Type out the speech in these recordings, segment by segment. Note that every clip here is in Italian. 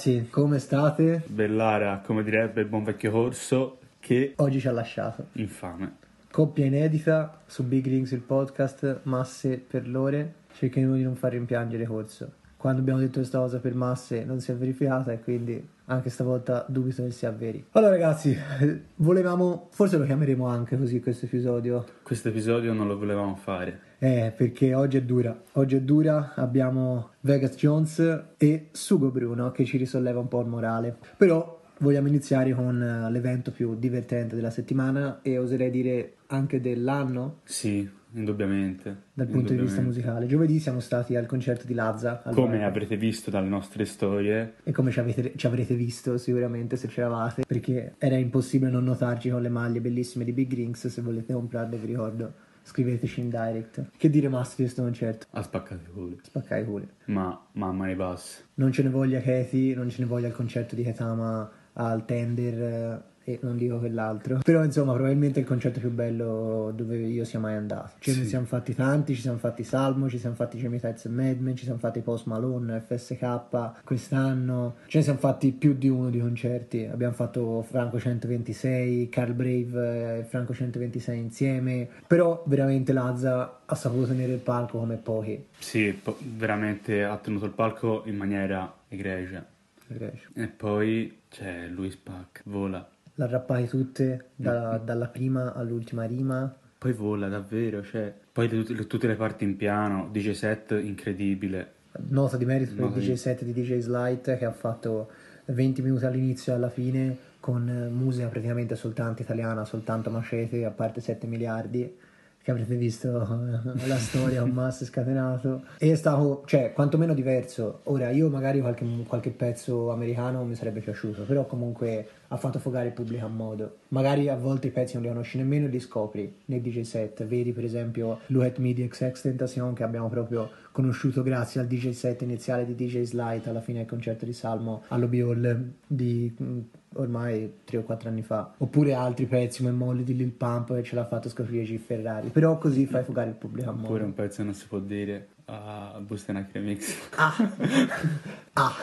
ragazzi, come state? Bellara, come direbbe il buon vecchio corso, che Oggi ci ha lasciato. infame. Coppia inedita su Big Rings il podcast, masse per l'ore. Cercheremo di non far rimpiangere Corso. Quando abbiamo detto questa cosa per masse non si è verificata e quindi anche stavolta dubito che sia veri. Allora ragazzi, volevamo, forse lo chiameremo anche così questo episodio, Questo episodio non lo volevamo fare. Eh, perché oggi è dura. Oggi è dura, abbiamo Vegas Jones e Sugo Bruno che ci risolleva un po' il morale. Però vogliamo iniziare con eh, l'evento più divertente della settimana e oserei dire anche dell'anno Sì, indubbiamente. dal punto di vista indubbiamente. musicale. Giovedì siamo stati al concerto di Lazza. Come Vibe. avrete visto dalle nostre storie, E come ci, avete- ci avrete visto sicuramente se c'eravate, perché era impossibile non notarci con le maglie bellissime di Big Rings. Se volete comprarle, vi ricordo, scriveteci in direct. Che dire Masti di questo concerto? ha spaccato i culi. Spaccai pure. Ma mamma ne basse. Non ce ne voglia Katie, non ce ne voglia il concerto di Ketama al Tender eh, e non dico quell'altro. Però insomma probabilmente è il concerto più bello dove io sia mai andato. Ce ne Sì. siamo fatti tanti, ci siamo fatti Salmo, ci siamo fatti Jamie Tights e Madman, ci siamo fatti Post Malone, FSK quest'anno. Ce ne siamo fatti più di uno di concerti. Abbiamo fatto Franco 126, Carl Brave e Franco 126 insieme. Però veramente Lazza ha saputo tenere il palco come pochi. Sì, po- veramente ha tenuto il palco in maniera egregia. E poi c'è Luis Pac, vola. La rappai tutte, da- dalla prima all'ultima rima. Poi vola davvero, cioè. Poi le- le- tutte le parti in piano, DJ set incredibile. Nota di merito per il DJ set di DJ Slight che ha fatto 20 minuti all'inizio e alla fine con musica praticamente soltanto italiana, soltanto macete, a parte 7 miliardi. Che avrete visto eh, la storia, un mass scatenato. E è stato, cioè, quantomeno diverso. Ora, io magari qualche, qualche pezzo americano mi sarebbe piaciuto, però comunque ha fatto fogare il pubblico a modo. Magari a volte i pezzi non li conosci nemmeno e li scopri nei DJ set. Vedi per esempio Look at Me di XX Tentacion che abbiamo proprio conosciuto grazie al DJ set iniziale di DJ Slide alla fine del concerto di Salmo all'Obi Hall di mh, ormai 3 o 4 anni fa. Oppure altri pezzi come Molly di Lil Pump che ce l'ha fatto scoprire G Ferrari. Però così fai fogare il pubblico a modo. Oppure un pezzo non si può dire a Bustenak Remix. Ah. Ah.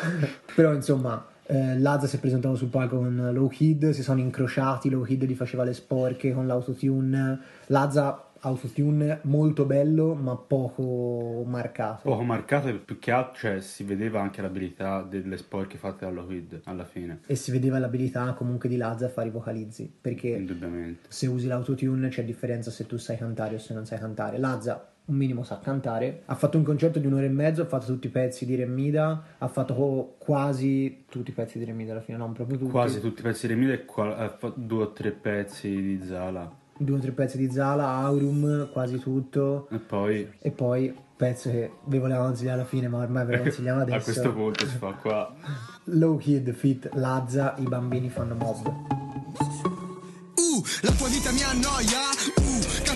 Però insomma, eh, Lazza si è presentato sul palco con Low Kid, si sono incrociati, Low Kid gli faceva le sporche con l'autotune. Lazza autotune molto bello ma poco marcato. Poco marcato e più che altro, cioè si vedeva anche l'abilità delle sporche fatte dalla Quid alla fine, E si vedeva l'abilità comunque di Lazza a fare i vocalizzi, perché se usi l'autotune c'è differenza se tu sai cantare o se non sai cantare. Lazza un minimo sa cantare, ha fatto un concerto di un'ora e mezzo, ha fatto tutti i pezzi di Remida, ha fatto quasi tutti i pezzi di Remida alla fine, non proprio tutti. Quasi tutti i pezzi di Remida e qua- ha fatto due o tre pezzi di Zala. due o tre pezzi di Zala, Aurum, quasi tutto. E poi E poi pezzo che vi volevo consigliare alla fine, ma ormai ve lo consigliamo adesso. a questo punto si fa qua. Low Kid Fit Lazza, i bambini fanno mob. Uh, la tua vita mi annoia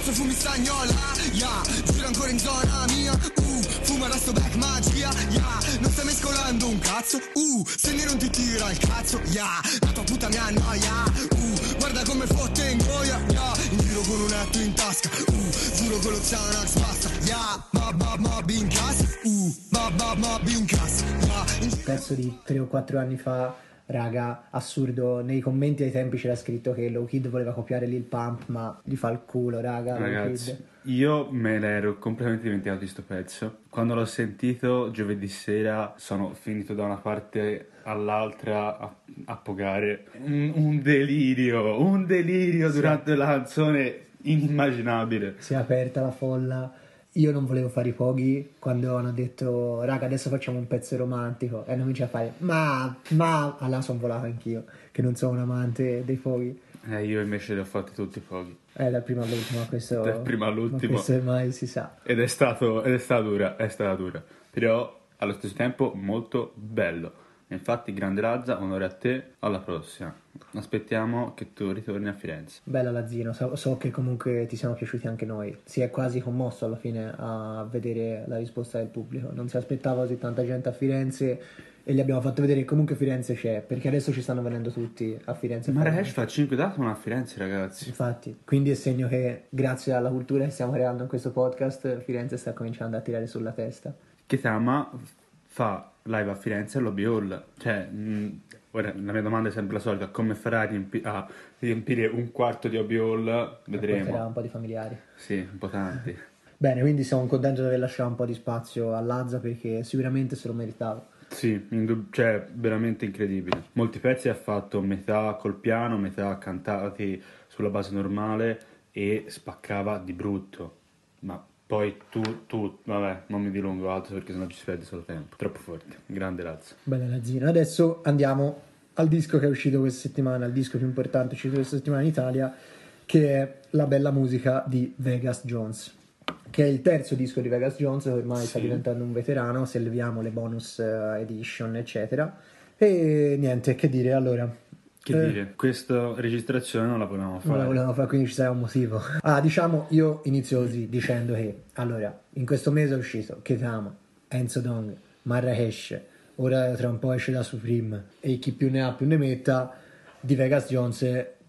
Cazzo fumi stagnola Yeah, giro ancora in zona mia. Uh, fuma resto back magia. Yeah, non stai mescolando un cazzo. Uh, se nero non ti tira il cazzo. Yeah, la tua puta mi annoia. Uh, guarda come fotte in goia Yeah, in giro con un netto in tasca. Uh, giuro con lo Xanax basta Yeah, mob mob mob in casa Uh, mob mob mob in casa Yeah, in Pezzo di 3 o 4 anni fa, raga, assurdo. Nei commenti ai tempi c'era scritto che Low Kid voleva copiare Lil Pump, ma gli fa il culo, raga. Ragazzi, io me l'ero completamente dimenticato di sto pezzo. Quando l'ho sentito giovedì sera sono finito da una parte all'altra a, a pogare. Un, un delirio, un delirio durante la canzone inimmaginabile. Si è aperta la folla. Io non volevo fare i poghi quando hanno detto, raga, adesso facciamo un pezzo romantico. E hanno cominciato a fare, ma, ma, allora sono volato anch'io, che non sono un amante dei poghi. Eh, io invece li ho fatti tutti pochi. È dal primo all'ultimo, questo, Dal primo all'ultimo. questo ormai si sa. Ed è stato, ed è stata dura, è stata dura. Però allo stesso tempo molto bello. Infatti, grande Lazza, onore a te, alla prossima. Aspettiamo che tu ritorni a Firenze. Bella Lazzino, so, so che comunque ti siamo piaciuti anche noi. Si è quasi commosso alla fine a vedere la risposta del pubblico. Non si aspettava così tanta gente a Firenze e gli abbiamo fatto vedere che comunque Firenze c'è, perché adesso ci stanno venendo tutti a Firenze. Marrakesh fa 5 date ma a Firenze, ragazzi. Infatti, quindi è segno che grazie alla cultura che stiamo creando in questo podcast, Firenze sta cominciando a tirare sulla testa. Ketama fa live a Firenze all'Hobby Hall. Cioè, mh, ora la mia domanda è sempre la solita: come farà a, riempi- a riempire un quarto di Hobby Hall? Vedremo. un po' di familiari. Sì, un po' tanti. Bene, quindi siamo contenti di aver lasciato un po' di spazio a Lazza perché sicuramente se lo meritava. Sì, indub- cioè, veramente incredibile. Molti pezzi ha fatto metà col piano, metà cantati sulla base normale e spaccava di brutto. Ma poi tu, tu, vabbè, non mi dilungo altro perché sennò ci si perde solo tempo. Troppo forte. Grande razza. Bene, Lazzino. Adesso andiamo al disco che è uscito questa settimana, il disco più importante uscito questa settimana in Italia, che è La bella musica di Vegas Jones. Che è il terzo disco di Vegas Jones, ormai sta Sì. diventando un veterano, se leviamo le bonus eh, edition, eccetera. E niente, che dire, allora. Che Eh, dire, questa registrazione non la potevamo Non fare. la volevamo fare, quindi ci sarà un motivo. Ah, diciamo, io inizio così, dicendo che, allora, in questo mese è uscito Ketama, Enzo Dong, Marrakesh, ora tra un po' esce da Supreme, e chi più ne ha più ne metta, di Vegas Jones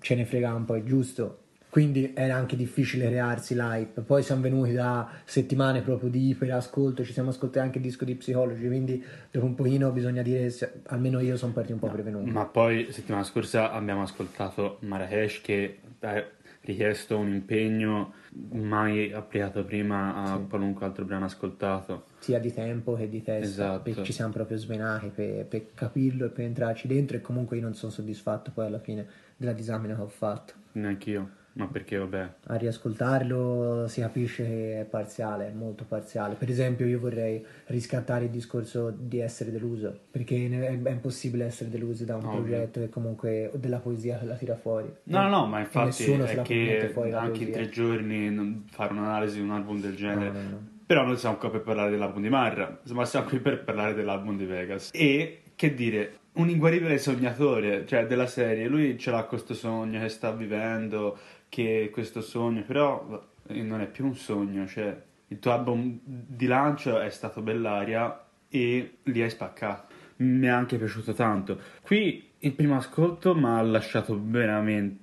ce ne frega un po', è giusto. Quindi era anche difficile crearsi l'hype. Poi siamo venuti da settimane proprio di iperascolto, ci siamo ascoltati anche il disco di Psychology, quindi dopo un pochino bisogna dire, se- almeno io sono partito un po' prevenuto. Ma poi settimana scorsa abbiamo ascoltato Marrakesh che ha richiesto un impegno mai applicato prima a Sì. qualunque altro brano ascoltato. sia di tempo che di testa, Esatto. perché ci siamo proprio svenati per, per capirlo e per entrarci dentro e comunque io non sono soddisfatto poi alla fine della disamina che ho fatto. Neanch'io, ma perché vabbè. A riascoltarlo si capisce che è parziale, è molto parziale. Per esempio io vorrei riscattare il discorso di essere deluso, perché è, impossibile essere delusi da un Ovvio. progetto che comunque o della poesia che la tira fuori. No, no, no, ma infatti è che fuori anche in tre giorni non- fare un'analisi di un album del genere. No, no. Però noi siamo qua per parlare dell'album di Marra, ma siamo qui per parlare dell'album di Vegas. E, che dire, un inguaribile sognatore, cioè della serie, lui ce l'ha questo sogno che sta vivendo, che questo sogno, però eh, non è più un sogno, cioè il tuo album di lancio è stato Bellaria e li hai spaccato. Mi è anche piaciuto tanto. Qui il primo ascolto mi ha lasciato veramente,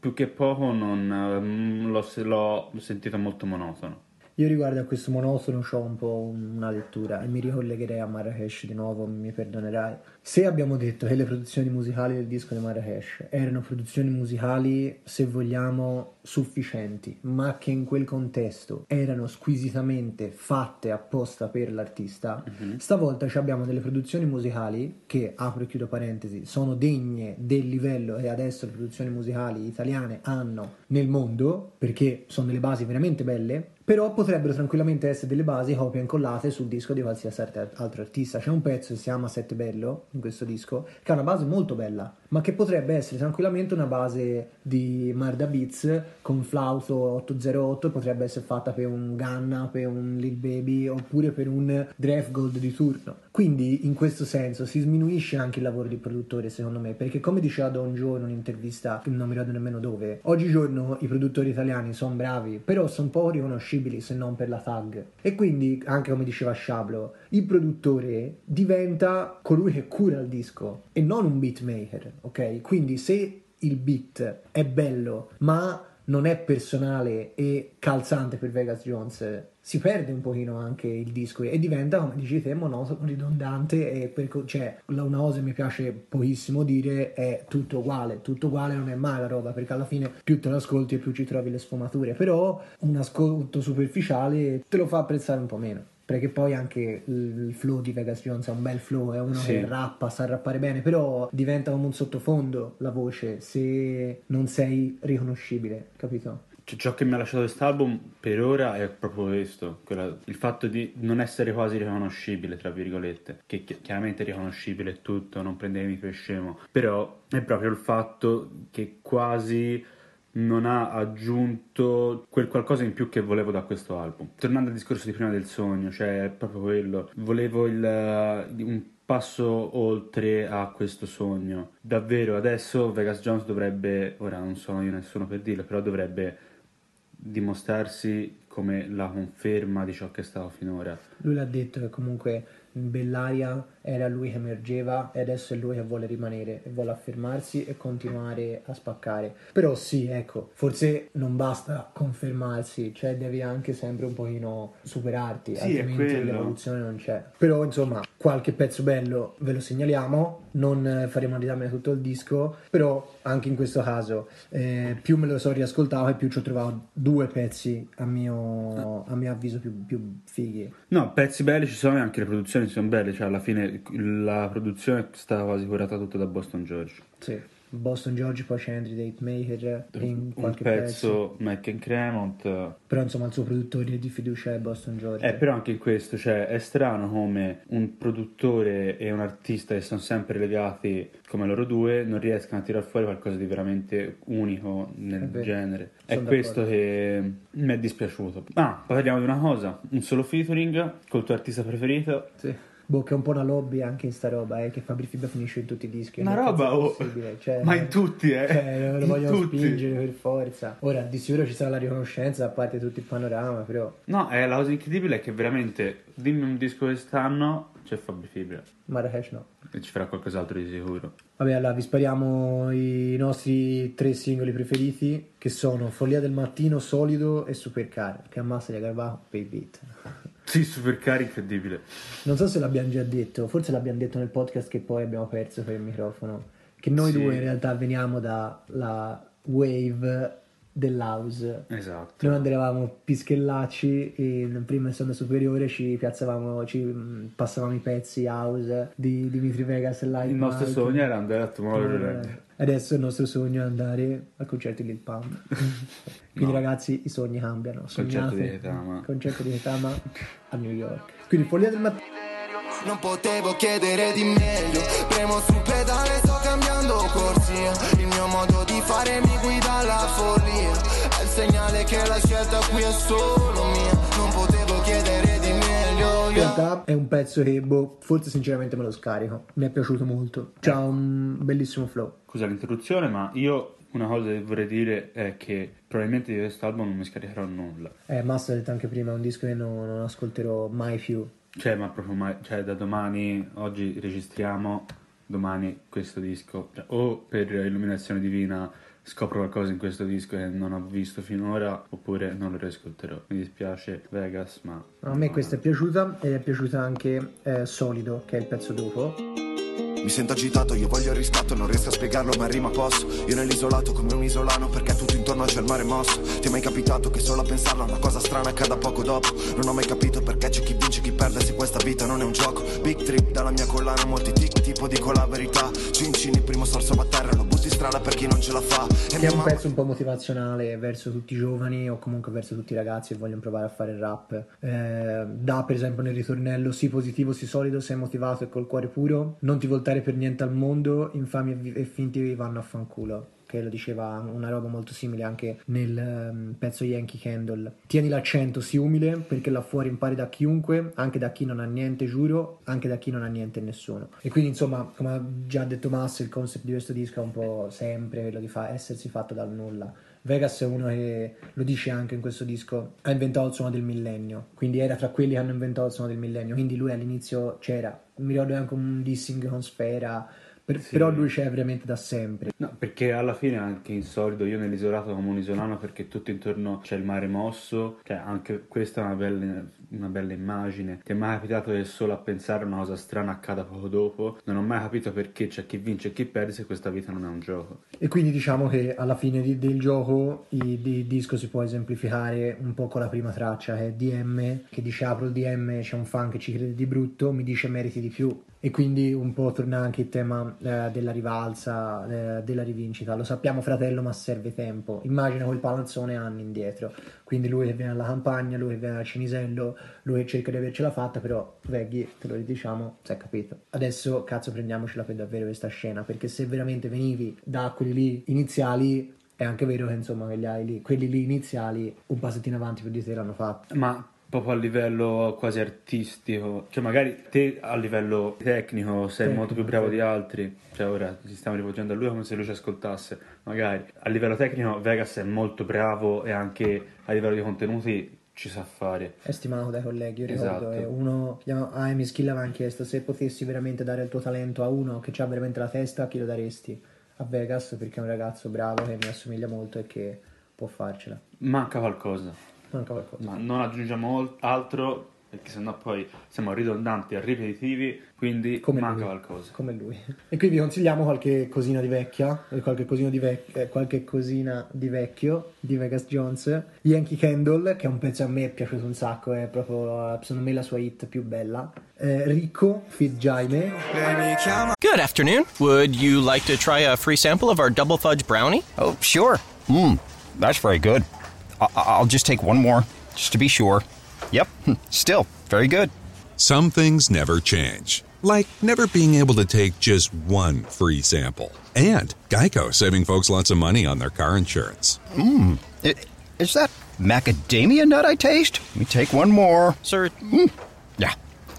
più che poco, non, ehm, l'ho, l'ho sentito molto monotono. Io riguardo a questo monotono ho un po' una lettura e mi ricollegherei a Marrakesh di nuovo, mi perdonerai. Se abbiamo detto che le produzioni musicali del disco di Marrakesh erano produzioni musicali, se vogliamo, sufficienti, ma che in quel contesto erano squisitamente fatte apposta per l'artista, stavolta ci abbiamo delle produzioni musicali che, apro e chiudo parentesi, sono degne del livello che adesso le produzioni musicali italiane hanno nel mondo, perché sono delle basi veramente belle, però potrebbero tranquillamente essere delle basi copia incollate sul disco di qualsiasi altro artista. C'è un pezzo che si chiama Sette Bello in questo disco, che ha una base molto bella, ma che potrebbe essere tranquillamente una base di Marda Beats con flauto 808, potrebbe essere fatta per un Ganna, per un Lil Baby oppure per un Draft Gold di turno. Quindi in questo senso si sminuisce anche il lavoro di produttore secondo me, perché come diceva Don Joe in un'intervista, non mi ricordo nemmeno dove, oggigiorno i produttori italiani sono bravi, però sono poco riconoscibili se non per la tag. E quindi, anche come diceva Sciablo, il produttore diventa colui che cura il disco e non un beatmaker, ok? Quindi se il beat è bello, ma non è personale e calzante per Vegas Jones, si perde un pochino anche il disco e diventa, come dici te, monotono, ridondante e per cioè, una cosa che mi piace pochissimo dire è tutto uguale, tutto uguale non è mai la roba, perché alla fine più te lo ascolti e più ci trovi le sfumature, però un ascolto superficiale te lo fa apprezzare un po' meno. Perché poi anche il flow di Vegas Jones è un bel flow, è uno Sì. che rappa, sa rappare bene, però diventa come un sottofondo la voce se non sei riconoscibile, capito? Cioè, ciò che mi ha lasciato quest'album per ora è proprio questo, quella- il fatto di non essere quasi riconoscibile, tra virgolette, che chi- chiaramente riconoscibile è tutto, non prendetevi per scemo, però è proprio il fatto che quasi non ha aggiunto quel qualcosa in più che volevo da questo album. Tornando al discorso di prima del sogno, cioè proprio quello, volevo il, un passo oltre a questo sogno. Davvero adesso Vegas Jones dovrebbe, ora non sono io nessuno per dirlo, però dovrebbe dimostrarsi come la conferma di ciò che è stato finora. Lui l'ha detto che comunque Bellaria era lui che emergeva e adesso è lui che vuole rimanere e vuole affermarsi e continuare a spaccare. Però sì, ecco, forse non basta confermarsi, cioè devi anche sempre un pochino superarti, Sì, altrimenti l'evoluzione non c'è. Però insomma, qualche pezzo bello ve lo segnaliamo, non faremo riesame tutto il disco, però anche in questo caso eh, più me lo so riascoltato e più ci ho trovato due pezzi a mio, a mio avviso più, più fighi. No, pezzi belli ci sono e anche le produzioni sono belle, cioè alla fine la produzione è stata quasi curata tutta da Boston George. Sì. Boston George, poi c'è Andrew Date Maker in Un qualche pezzo. pezzo Mac and Cremont. Però insomma il suo produttore di fiducia è Boston George. Eh, però anche in questo, cioè, è strano come un produttore e un artista che sono sempre legati come loro due non riescano a tirar fuori qualcosa di veramente unico nel È genere. Sono è questo d'accordo. che mi è dispiaciuto. Ah, poi parliamo di una cosa, un solo featuring col tuo artista preferito. Sì. Boh, che è un po' una lobby anche in sta roba, eh, che Fabri Fibra finisce in tutti i dischi. Una roba, oh, cioè, ma in tutti, eh. Cioè, lo vogliono tutti. spingere per forza. Ora, di sicuro ci sarà la riconoscenza a parte tutto il panorama, però No, è la cosa incredibile è che veramente, dimmi un disco quest'anno, c'è Fabri Fibra. Marrakesh no. E ci farà qualcos'altro di sicuro. Vabbè, allora vi spariamo i nostri tre singoli preferiti, che sono Follia del Mattino, Solido e Supercar, che ammassa di Garbato i beat. Sì, super cari, incredibile. Non so se l'abbiamo già detto, forse l'abbiamo detto nel podcast che poi abbiamo perso per il microfono. Che noi Sì. due in realtà veniamo dalla wave dell'house. Esatto. Noi andavamo pischellacci e in prima e seconda superiore ci piazzavamo, ci mm, passavamo i pezzi house di Dimitri Vegas e Light Il nostro Mike. sogno era andare a Tomorrowland. Eh, Adesso il nostro sogno è andare al concerto di Lil Pump. Quindi No. ragazzi i sogni cambiano. Concerto Sognate. di Gaetama. Concerto di Gaetama a New York. Quindi follia del mattino. Non potevo chiedere di meglio Premo sul pedale, sto cambiando corsia Il mio modo di che la scelta qui è solo mia Non potevo chiedere di meglio In realtà è un pezzo che boh, forse sinceramente me lo scarico. Mi è piaciuto molto. C'ha un bellissimo flow. Scusa l'interruzione, ma io una cosa che vorrei dire è che probabilmente di questo album non mi scaricherò nulla. Eh, Massa ha detto anche prima, è un disco che non, non ascolterò mai più. Cioè, ma proprio mai, cioè da domani, oggi registriamo, domani questo disco. Cioè, o per illuminazione divina scopro qualcosa in questo disco che non ho visto finora, oppure non lo riascolterò. Mi dispiace Vegas, ma... A me questa è piaciuta ed è piaciuta anche eh, Solido, che è il pezzo dopo. Mi sento agitato, io voglio il riscatto, non riesco a spiegarlo, ma rima posso. Io nell'isolato come un isolano, perché tutto intorno c'è il mare mosso. Ti è mai capitato che solo a pensarlo una cosa strana accada poco dopo? Non ho mai capito perché c'è chi vince e chi perde, se questa vita non è un gioco. Big trip dalla mia collana, molti tic, tipo dico la verità. Cincini, primo sorso a terra, lo butti strada per chi non ce la fa. E è un mamma... pezzo un po' motivazionale verso tutti i giovani o comunque verso tutti i ragazzi che vogliono provare a fare il rap. Eh, dà per esempio nel ritornello sii positivo, sii solido, sei motivato e col cuore puro, non ti voltare per niente al mondo, infami e finti vanno a fanculo. Che lo diceva una roba molto simile anche nel ehm, pezzo Yankee Candle. Tieni l'accento, sii umile, perché là fuori impari da chiunque, anche da chi non ha niente, giuro, anche da chi non ha niente e nessuno. E quindi, insomma, come ha già detto Massa, il concept di questo disco è un po' sempre quello di fa- essersi fatto dal nulla. Vegas è uno che lo dice anche in questo disco, ha inventato il suono del millennio, quindi era tra quelli che hanno inventato il suono del millennio, quindi lui all'inizio c'era, mi ricordo anche un dissing con Sfera, per- Sì. però lui c'è veramente da sempre. No, perché alla fine anche in solido io nell'isolato come un isolano perché tutto intorno c'è il mare mosso, cioè anche questa è una bella, una bella immagine. Ti è mai capitato che solo a pensare a una cosa strana accada poco dopo? Non ho mai capito perché c'è chi vince e chi perde se questa vita non è un gioco. E quindi diciamo che alla fine di- del gioco il, il disco si può esemplificare un po' con la prima traccia che è DM, che dice apro il DM, c'è un fan che ci crede di brutto, mi dice meriti di più. E quindi un po' torna anche il tema eh, della rivalsa, eh, della rivincita. Lo sappiamo fratello, ma serve tempo. Immagina quel palanzone anni indietro. Quindi lui che viene alla campagna, lui che viene al Cinisello, lui che cerca di avercela fatta, però Veghi, te lo ridiciamo, si è capito. Adesso cazzo prendiamocela per davvero questa scena, perché se veramente venivi da quelli lì iniziali È anche vero che insomma hai lì- quelli lì iniziali un passettino avanti più di te l'hanno fatto. Ma proprio a livello quasi artistico, cioè magari te a livello tecnico sei Tecnico, molto più bravo sì. di altri, cioè ora ci stiamo rivolgendo a lui come se lui ci ascoltasse, magari a livello tecnico Vegas è molto bravo e anche a livello di contenuti ci sa fare. È stimato dai colleghi, io ricordo. Esatto. E uno, a Amy Skill aveva chiesto se potessi veramente dare il tuo talento a uno che ha veramente la testa, a chi lo daresti? A Vegas, perché è un ragazzo bravo che mi assomiglia molto e che può farcela. Manca qualcosa, Manca qualcosa. ma non aggiungiamo altro perché sennò poi siamo ridondanti e ripetitivi, quindi Come manca lui. qualcosa. Come lui. E qui vi consigliamo qualche cosina di vecchia, qualche cosina di, vec- eh, qualche cosina di vecchio di Vegas Jones. Yankee Candle, che è un pezzo a me è piaciuto un sacco, è proprio secondo me la sua hit più bella. Eh, Ricco, Fit Jaime. Good afternoon. Would you like to try a free sample of our double fudge brownie? Oh, sure. Mmm, that's very good. I- I'll just take one more, just to be sure. Yep, still very good. Some things never change, like never being able to take just one free sample. And Geico saving folks lots of money on their car insurance. Hmm, I- Is that macadamia nut I taste? Let me take one more. Sir, hmm, Yeah,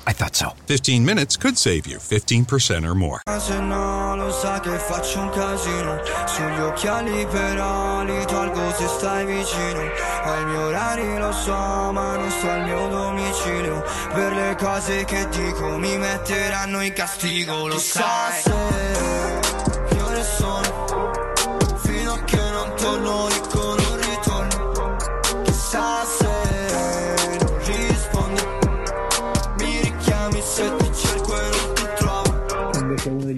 I thought so. 15 minutes could save you 15% or more. Se no lo sa che faccio un casino Sugli occhiali però li tolgo se stai vicino Ai miei orari lo so ma non sto al mio domicilio Per le cose che dico mi metteranno in castigo Lo sai se che ore sono Fino a che non torno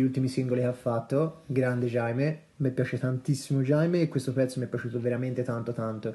ultimi singoli che ha fatto, grande Jaime, mi piace tantissimo Jaime e questo pezzo mi è piaciuto veramente tanto tanto.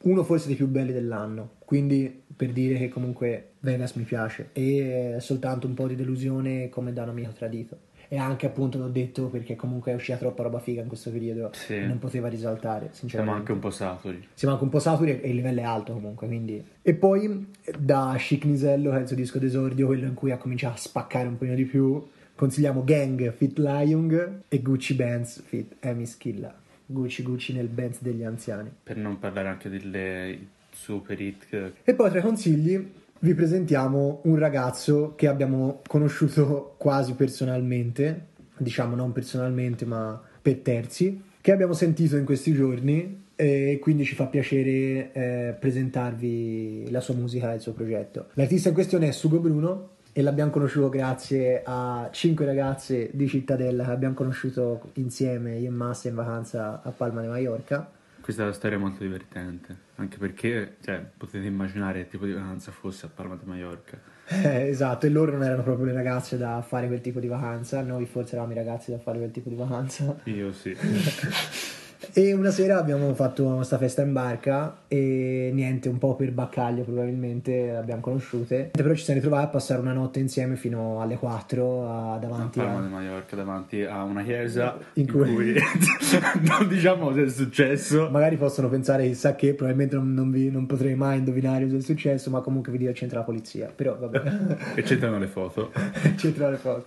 Uno forse dei più belli dell'anno, quindi per dire che comunque Vegas mi piace e è soltanto un po' di delusione come da un amico tradito. E anche appunto l'ho detto perché comunque è uscita troppa roba figa in questo periodo Sì. e non poteva risaltare, Siamo sinceramente. anche un po' saturi. Siamo anche un po' saturi e il livello è alto comunque, quindi... E poi da Chic Nisello, il suo disco d'esordio, quello in cui ha cominciato a spaccare un pochino di più, consigliamo Gang Fit Lyung e Gucci Bands Fit Amy Skilla. Gucci Gucci nel Bands degli anziani. Per non parlare anche delle super hit E poi tra i consigli vi presentiamo un ragazzo che abbiamo conosciuto quasi personalmente, diciamo non personalmente ma per terzi, che abbiamo sentito in questi giorni e quindi ci fa piacere eh, presentarvi la sua musica e il suo progetto. L'artista in questione è Sugo Bruno e l'abbiamo conosciuto grazie a cinque ragazze di Cittadella che abbiamo conosciuto insieme io e Massa in vacanza a Palma de Mallorca. Questa è una storia molto divertente, anche perché, cioè, potete immaginare che tipo di vacanza fosse a Palma de Mallorca. Eh, esatto, e loro non erano proprio le ragazze da fare quel tipo di vacanza, noi forse eravamo i ragazzi da fare quel tipo di vacanza. Io sì. E una sera abbiamo fatto questa festa in barca e niente, un po' per baccaglio probabilmente le abbiamo conosciute. Però ci siamo ritrovati a passare una notte insieme fino alle 4 a- A davanti Palma a... de Mallorca davanti a una chiesa In in cui- cui, non diciamo cosa è successo. Magari possono pensare chissà che, probabilmente non, non vi- non potrei mai indovinare cosa è successo, ma comunque vi dirà c'entra la polizia. Però vabbè. E c'entrano le foto. c'entra le foto.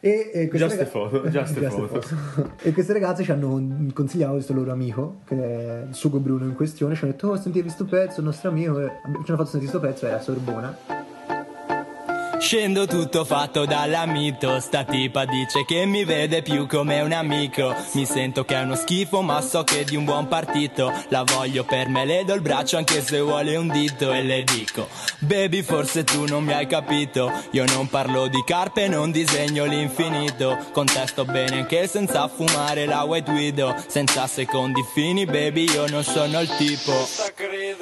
E, e queste Just raga- a photo, just Just a photo. photo. e queste ragazze ci hanno consigliato questo loro amico, che è il Sugo Bruno in questione, ci hanno detto, oh sentite questo pezzo, il nostro amico, ci hanno fatto sentire questo pezzo, era Sorbona. Scendo tutto fatto dalla mito. Sta tipa dice che mi vede più come un amico. Mi sento che è uno schifo ma so che è di un buon partito. La voglio per me, le do il braccio anche se vuole un dito. E le dico Baby forse tu non mi hai capito. Io non parlo di carpe, non disegno l'infinito. Contesto bene anche senza fumare la white widow Senza secondi fini baby io non sono il tipo.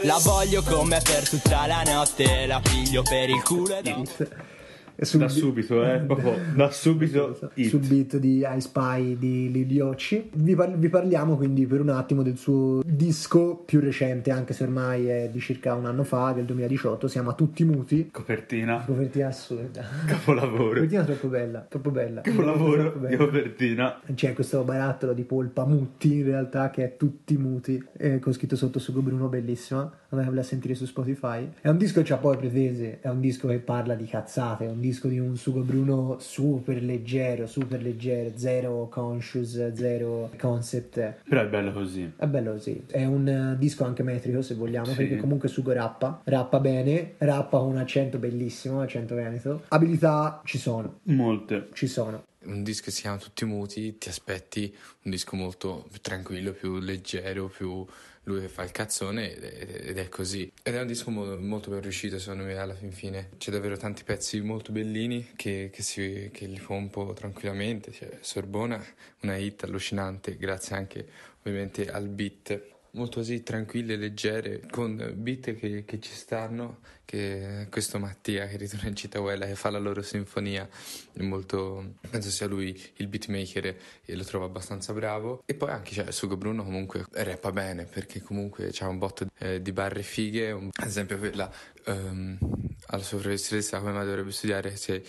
La voglio come per tutta la notte. La piglio per il culo E sul Da bi- subito, eh, proprio da subito. hit. sul beat di I Spy di Lidiocci. Vi, par- vi parliamo quindi per un attimo del suo disco più recente, anche se ormai è di circa un anno fa, del 2018, si chiama Tutti Muti. Copertina, Copertina assurda. capolavoro. Copertina troppo bella, troppo bella. Capolavoro Troppo di bella. copertina. C'è questo barattolo di polpa mutti in realtà che è tutti muti eh, con scritto sotto Sugo Bruno bellissima andatevela a sentire su Spotify è un disco che ha poi pretese è un disco che parla di cazzate è un disco di un Sugo Bruno super leggero, super leggero, zero conscious, zero concept. Però è bello così. È bello così. È un eh, disco anche metrico se vogliamo, Sì. perché comunque Sugo rappa, rappa bene, rappa con un accento bellissimo, accento veneto. Abilità ci sono, Molte. ci sono. un disco che si chiama Tutti muti, ti aspetti un disco molto più tranquillo, più leggero, più lui fa il cazzone ed è, così. Ed è un disco mo- molto ben riuscito secondo me alla fin fine. C'è davvero tanti pezzi molto bellini che, che, si, che li pompo tranquillamente. C'è Sorbona, una hit allucinante grazie anche ovviamente al beat. Molto così tranquille, leggere, con beat che, che ci stanno, che questo Mattia che ritorna in Cittadella che fa la loro sinfonia molto penso sia lui il beatmaker e lo trovo abbastanza bravo. E poi anche cioè, Sugo Bruno comunque rappa bene perché comunque c'ha un botto eh, di barre fighe un- ad esempio quella ehm, alla sua professoressa come mai dovrebbe studiare se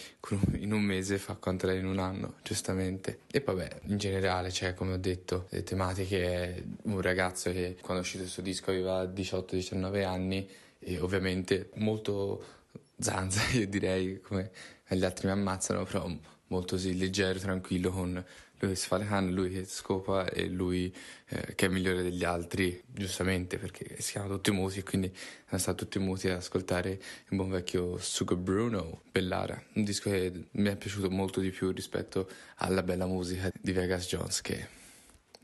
in un mese fa quanto lei in un anno giustamente. E poi in generale cioè come ho detto le tematiche un ragazzo che quando è uscito il suo disco aveva 18-19 anni e ovviamente molto zanza, io direi, come gli altri mi ammazzano, però molto sì, leggero, tranquillo, con lui che si fa le canne, lui che scopa e lui eh, che è migliore degli altri, giustamente, perché si chiamano tutti muti e quindi sono stati tutti muti ad ascoltare il buon vecchio Sugar Bruno, Bellara, un disco che mi è piaciuto molto di più rispetto alla bella musica di Vegas Jones, che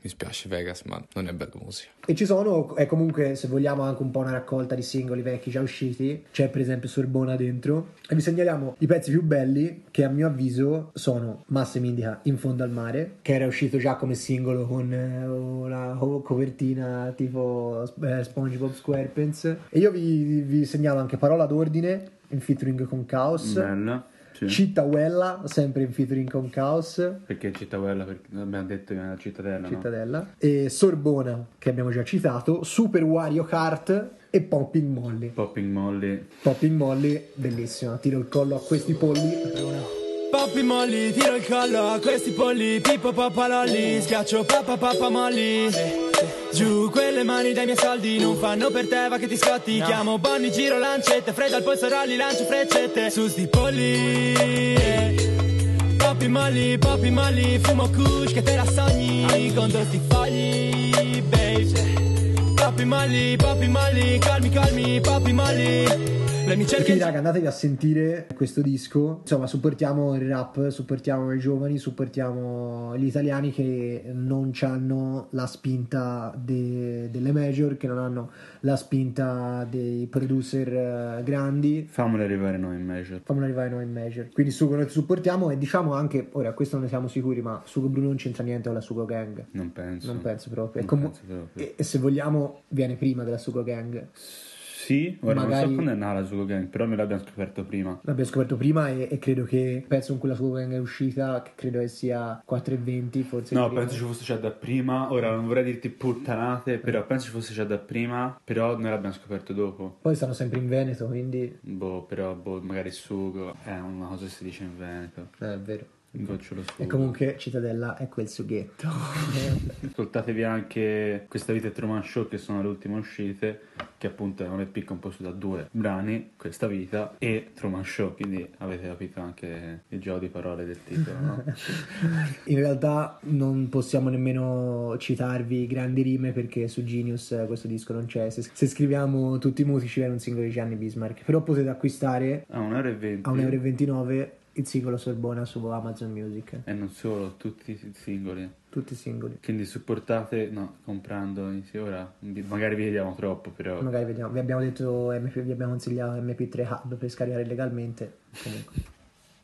mi spiace Vegas, ma non è bella musica. E ci sono, è comunque, se vogliamo, anche un po' una raccolta di singoli vecchi già usciti. C'è per esempio Sorbona dentro. E vi segnaliamo i pezzi più belli, che a mio avviso sono Massa mi indica In fondo al mare, che era uscito già come singolo con eh, una co- copertina tipo eh, SpongeBob SquarePants. E io vi, vi segnalo anche Parola d'ordine, in featuring con Chaos. Bella. Sì. Cittauella, sempre in featuring con Chaos. Perché Cittadella, perché abbiamo detto che è una cittadella, no? Cittadella e Sorbona che abbiamo già citato Super Wario Kart e Popping Molly Popping Molly. Popping Molly bellissima tiro il collo a questi polli Poppi molli, tiro il collo a questi polli, pippo papalolli, schiaccio papà papà molli. Giù quelle mani dai miei soldi, non fanno per te, va che ti scotti. Chiamo Bonnie, giro lancette, fredda al polso rolli, lancio freccette. Su sti polli, eh. Poppi molli, poppi molli, fumo kush che te la sogni, con tutti i fogli, babe. Poppi molli, poppi molli, calmi, calmi, poppi molli. Mi e quindi raga andatevi a sentire questo disco insomma supportiamo il rap supportiamo i giovani supportiamo gli italiani che non hanno la spinta de- delle major che non hanno la spinta dei producer eh, grandi Fammole arrivare noi in major. Fammelo arrivare noi in major. Quindi Sugo noi ti supportiamo e diciamo anche, ora questo non ne siamo sicuri, ma Sugo Bruno non c'entra niente con la Sugo Gang. Non penso. Non penso proprio. E, Non comu- penso proprio. e- e se vogliamo viene prima della Sugo Gang. Sì, ora non Magari- so quando è nata la Sugo Gang, però noi l'abbiamo scoperto prima. L'abbiamo scoperto prima e, e credo che pezzo con cui la Sugo Gang è uscita, che credo che sia 4,20 forse. No, penso ci fosse già da prima. Ora non vorrei dirti puttanate, però penso ci fosse già da prima. Però noi l'abbiamo scoperto dopo. Poi stanno sempre in Veneto, quindi Boh, però boh, magari sugo è una cosa che si dice in Veneto. eh, è vero. E comunque Cittadella è quel sughetto. Ascoltatevi anche Questa vita è Truman Show, che sono le ultime uscite, che appunto è un EP composto da due brani, Questa vita e Truman Show, quindi avete capito anche il gioco di parole del titolo, no? In realtà non possiamo nemmeno citarvi grandi rime perché su Genius questo disco non c'è. Se, se scriviamo tutti i muti ci viene un singolo di Gianni Bismarck. Però potete acquistare A 1,20 a 1,29 euro il singolo Sorbona su Amazon Music. E non solo, tutti i singoli. Tutti i singoli. Quindi supportate, no, comprando ora magari vi vediamo troppo, però Magari vediamo. Vi abbiamo detto MP, vi abbiamo consigliato MP3 Hub per scaricare legalmente. Comunque.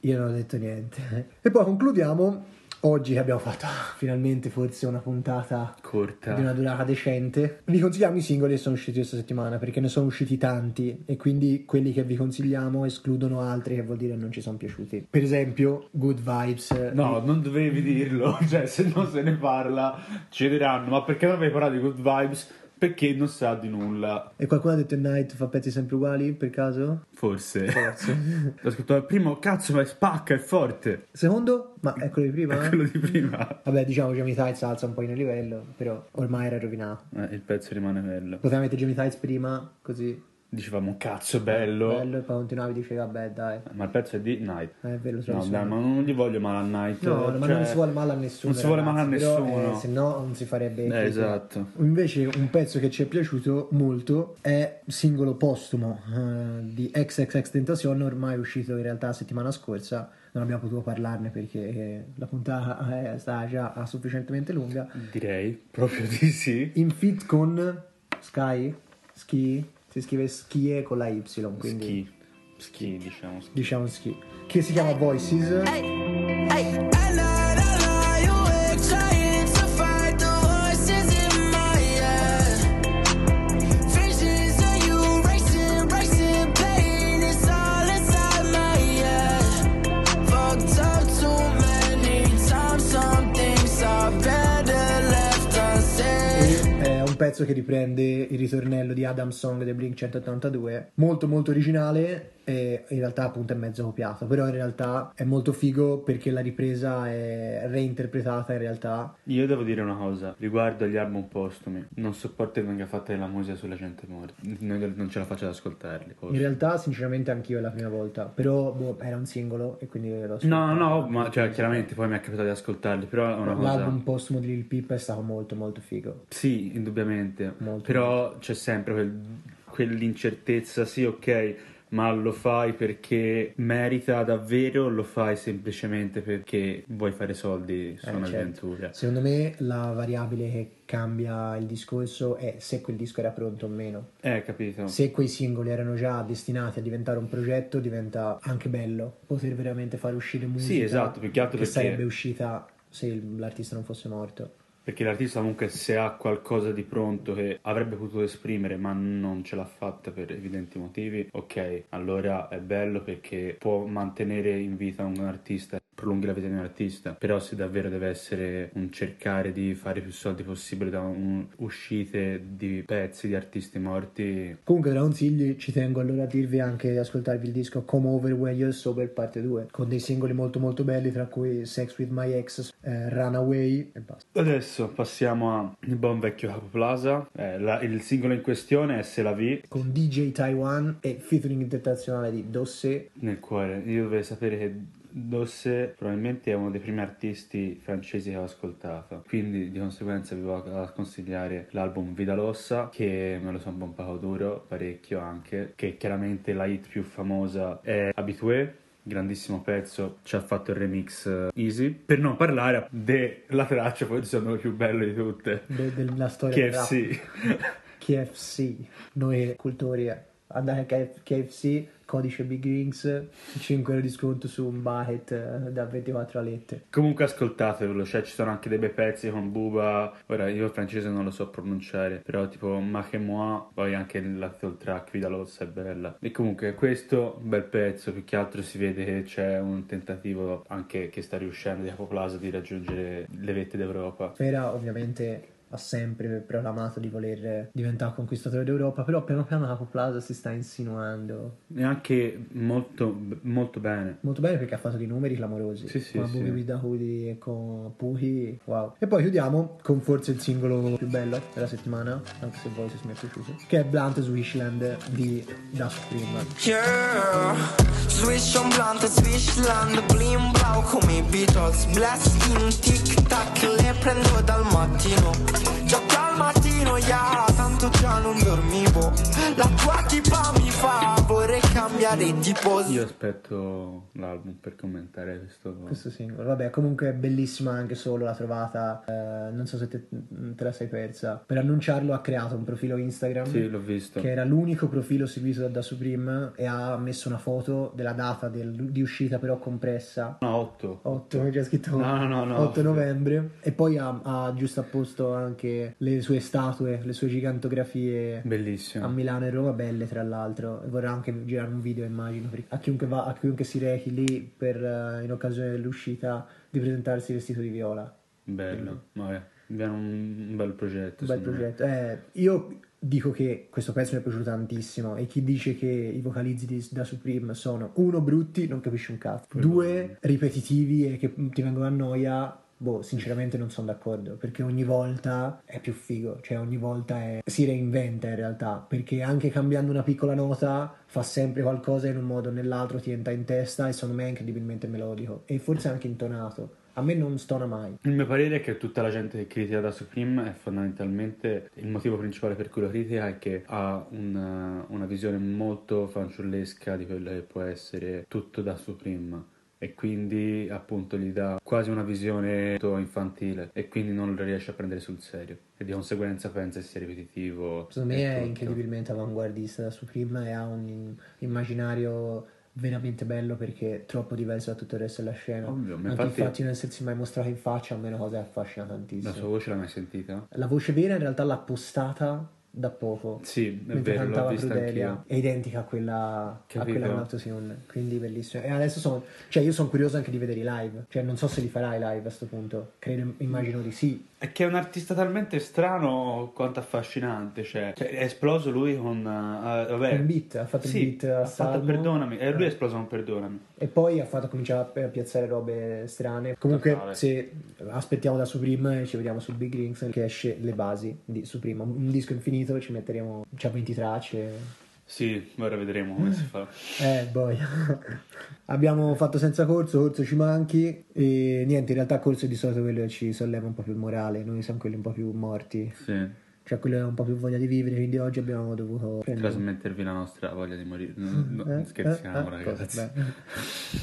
Io non ho detto niente. E poi concludiamo. Oggi abbiamo fatto finalmente forse una puntata corta. di una durata decente. Vi consigliamo i singoli che sono usciti questa settimana perché ne sono usciti tanti e quindi quelli che vi consigliamo escludono altri che vuol dire non ci sono piaciuti. Per esempio, Good Vibes. No, non dovevi dirlo, cioè se non se ne parla ci diranno, ma perché non avevi parlato di Good Vibes? Perché non sa di nulla, E qualcuno ha detto Night fa pezzi sempre uguali per caso? forse. Forse. L'ho scritto al primo, cazzo, ma è spacca, è forte. Secondo? Ma è quello di prima? È quello di prima. Vabbè, diciamo Jamie Tights alza un po' il livello, però ormai era rovinato. Eh, il pezzo rimane bello. Potevamo mettere Jamie Tights prima, così dicevamo cazzo bello, bello e poi continuavi dicevi vabbè dai ma il pezzo è di Night. Eh, è vero, No, dai, ma non gli voglio male a Night. No, ma cioè, non si vuole male a nessuno. Non si vuole male a ragazzi, però, nessuno. eh, se no non si farebbe. Eh, esatto. Invece, un pezzo che ci è piaciuto molto è singolo postumo eh, di XXX Tentacion, ormai uscito in realtà la settimana scorsa. Non abbiamo potuto parlarne perché eh, la puntata è stata già sufficientemente lunga. Direi proprio di sì. In fit con Sky, Ski, si scrive Schie con la Y, quindi Ski. Ski, diciamo. ski. diciamo Ski, che si chiama Voices. E pezzo che riprende il ritornello di Adam Song dei Blink 182, molto molto originale e in realtà appunto è mezzo copiato, però in realtà è molto figo perché la ripresa è reinterpretata in realtà. Io devo dire una cosa riguardo agli album postumi. Non sopporto che venga fatta della musica sulla gente morta. Non non ce la faccio ad ascoltarli. forse. In realtà sinceramente anch'io è la prima volta, però boh, era un singolo e quindi l'ho No, no, ascoltato. ma cioè, chiaramente poi mi è capitato di ascoltarli, però è una cosa... L'album postumo di Lil Peep è stato molto molto figo. Sì, indubbiamente. Molto. Però c'è sempre quel- quell'incertezza, sì, ok, ma lo fai perché merita davvero o lo fai semplicemente perché vuoi fare soldi su Eh, un'avventura? certo. Secondo me la variabile che cambia il discorso è se quel disco era pronto o meno. Eh, capito. Se quei singoli erano già destinati a diventare un progetto, diventa anche bello poter veramente fare uscire musica. Sì, esatto, più che altro che perché- sarebbe uscita se l'artista non fosse morto. Perché l'artista comunque se ha qualcosa di pronto che avrebbe potuto esprimere ma non ce l'ha fatta per evidenti motivi, ok, allora è bello perché può mantenere in vita un artista, prolunghi la vita di un artista, però se davvero deve essere un cercare di fare più soldi possibile da uscite di pezzi di artisti morti, Comunque tra consigli ci tengo allora a dirvi anche di ascoltarvi il disco Come Over When You're Sober parte 2 con dei singoli molto molto belli tra cui Sex With My Ex, eh, Runaway e basta. Adesso passiamo a il buon vecchio Capo Plaza. Eh, la- il singolo in questione è Se la vi Con DJ Taiwan e featuring internazionale di Dosse nel cuore. Io dovrei sapere che Dosse probabilmente è uno dei primi artisti francesi che ho ascoltato. Quindi di conseguenza vi vado a consigliare l'album Vida Lossa, che me lo sono pompato duro, parecchio anche. Che chiaramente la hit più famosa è Habitué. Grandissimo pezzo, ci ha fatto il remix eh, Easy. Per non parlare della traccia, forse secondo me più bello di tutte. de- della storia KFC. KFC, noi cultori. Andare a KF- KFC, codice Big Rings, 5 euro di sconto su un bucket eh, da 24 alette. Comunque ascoltatevelo, cioè ci sono anche dei bei pezzi con Buba, ora io il francese non lo so pronunciare, però tipo Ma che moi, poi anche la track Vida Lossa è bella. E comunque questo bel pezzo, più che altro si vede che c'è un tentativo anche che sta riuscendo di Capo Plaza di raggiungere le vette d'Europa. Fera ovviamente ha sempre proclamato di voler diventare conquistatore d'Europa, però piano piano Capo Plaza si sta insinuando E anche molto, molto bene. molto bene perché ha fatto dei numeri clamorosi Sì, sì, con sì. The Hoodie e con Puhi, wow. E poi chiudiamo con forse il singolo più bello della settimana, anche se Voices mi è piaciuto, che è Blunt Swishland di Da Supreme. Yeah. Swish on blunt, swishland, blim blau come i Beatles Blast in tic tac, le prendo dal mattino Già dal mattino, yeah, tanto già non dormivo La tua tipa mi fa, vorrei cambiare tipo Io aspetto l'album per commentare questo. Questo singolo, vabbè, comunque è bellissima anche solo la trovata. eh, non so se te, te la sei persa. Per annunciarlo ha creato un profilo Instagram. Sì, l'ho visto. Che era l'unico profilo seguito da Da Supreme e ha messo una foto della data del- di uscita, però compressa. No, 8. 8, c'è scritto No, no, no, no. 8 novembre. E poi ha, ha giusto apposto anche le sue statue, le sue gigantografie Bellissimo. a Milano e Roma, belle tra l'altro. Vorrà anche girare un video, immagino, a chiunque, va, a chiunque si rechi lì per, eh, in occasione dell'uscita di presentarsi vestito di viola. Bello, vabbè, abbiamo un, un bel progetto. Un bel progetto. Eh, io dico che questo pezzo mi è piaciuto tantissimo e chi dice che i vocalizzi di, da Supreme sono uno brutti non capisce un cazzo, due ripetitivi e che ti vengono a noia boh, sinceramente non sono d'accordo, perché ogni volta è più figo, cioè ogni volta è... si reinventa in realtà, perché anche cambiando una piccola nota fa sempre qualcosa in un modo o nell'altro, ti entra in testa e secondo me è incredibilmente melodico e forse anche intonato. A me non stona mai. Il mio parere è che tutta la gente che critica da Supreme è fondamentalmente il motivo principale per cui lo critica è che ha una, una visione molto fanciullesca di quello che può essere tutto da Supreme e quindi appunto gli dà quasi una visione infantile e quindi non lo riesce a prendere sul serio e di conseguenza pensa sia ripetitivo. Secondo me è incredibilmente avanguardista da Supreme e ha un immaginario veramente bello perché è troppo diverso da tutto il resto della scena. Ovvio, Anche infatti- di non essersi mai mostrato in faccia a me è una cosa che affascina tantissimo. La sua voce l'hai mai sentita? La voce vera in realtà l'ha postata da poco. Sì, è vero, cantava Crudelia. anch'io. È identica a quella, a Capito. quella con Autotune. Quindi bellissimo. E adesso sono. Cioè, io sono curioso anche di vedere i live. Cioè, non so se li farai live a questo punto. Credo, immagino di sì. È che è un artista talmente strano quanto affascinante, cioè, cioè, è esploso lui con... eh, vabbè, Un beat, ha fatto il sì, beat al ha fatto. Perdonami, e lui Eh. è esploso con Perdonami. E poi ha fatto cominciare a piazzare robe strane. Comunque, Totale. se aspettiamo da Supreme, ci vediamo su Big Rings che esce le basi di Supreme. Un disco infinito, ci metteremo. C'ha 20 tracce. Sì, ora vedremo come si fa. Eh, boia. Abbiamo fatto senza corso, corso ci manchi. E niente, in realtà corso è di solito quello che ci solleva un po' più il morale. Noi siamo quelli un po' più morti. Sì, Cioè, quello che ha un po' più voglia di vivere. Quindi oggi abbiamo dovuto prendere. trasmettervi la nostra voglia di morire. No, no, Eh, scherziamo eh, eh, ragazzi. bene.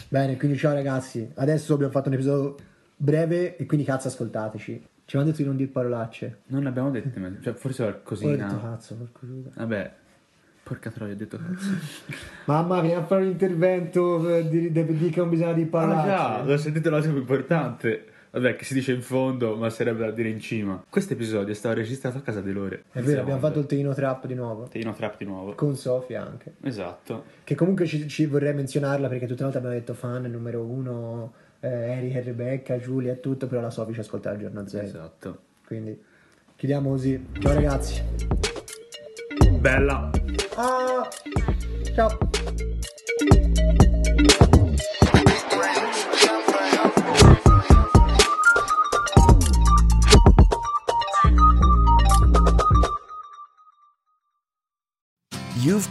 Bene, quindi ciao ragazzi. Adesso abbiamo fatto un episodio breve e quindi cazzo ascoltateci. Ci hanno detto di non dire parolacce. Non ne abbiamo dette, ma- cioè forse Ora ho detto qualcosina. cazzo, giuda. Vabbè, porca troia, ho detto cazzo. Mamma, vieni a fare un intervento eh, di, di, di che non bisogna dire Ah già, l'ho sentito la cosa più importante. Vabbè, che si dice in fondo, ma sarebbe da dire in cima. Questo episodio è stato registrato a casa di loro. È vero, abbiamo fatto il Teino Trap di nuovo. Teino Trap di nuovo. Con Sofia anche. Esatto. Che comunque ci, ci vorrei menzionarla perché tutte le volte abbiamo detto fan numero uno, eh, Erika e Rebecca, Giulia e tutto, però la Sofia ci ascolta al giorno zero. Esatto. Quindi chiudiamo così. Ciao ragazzi. Bella. Ah, ciao.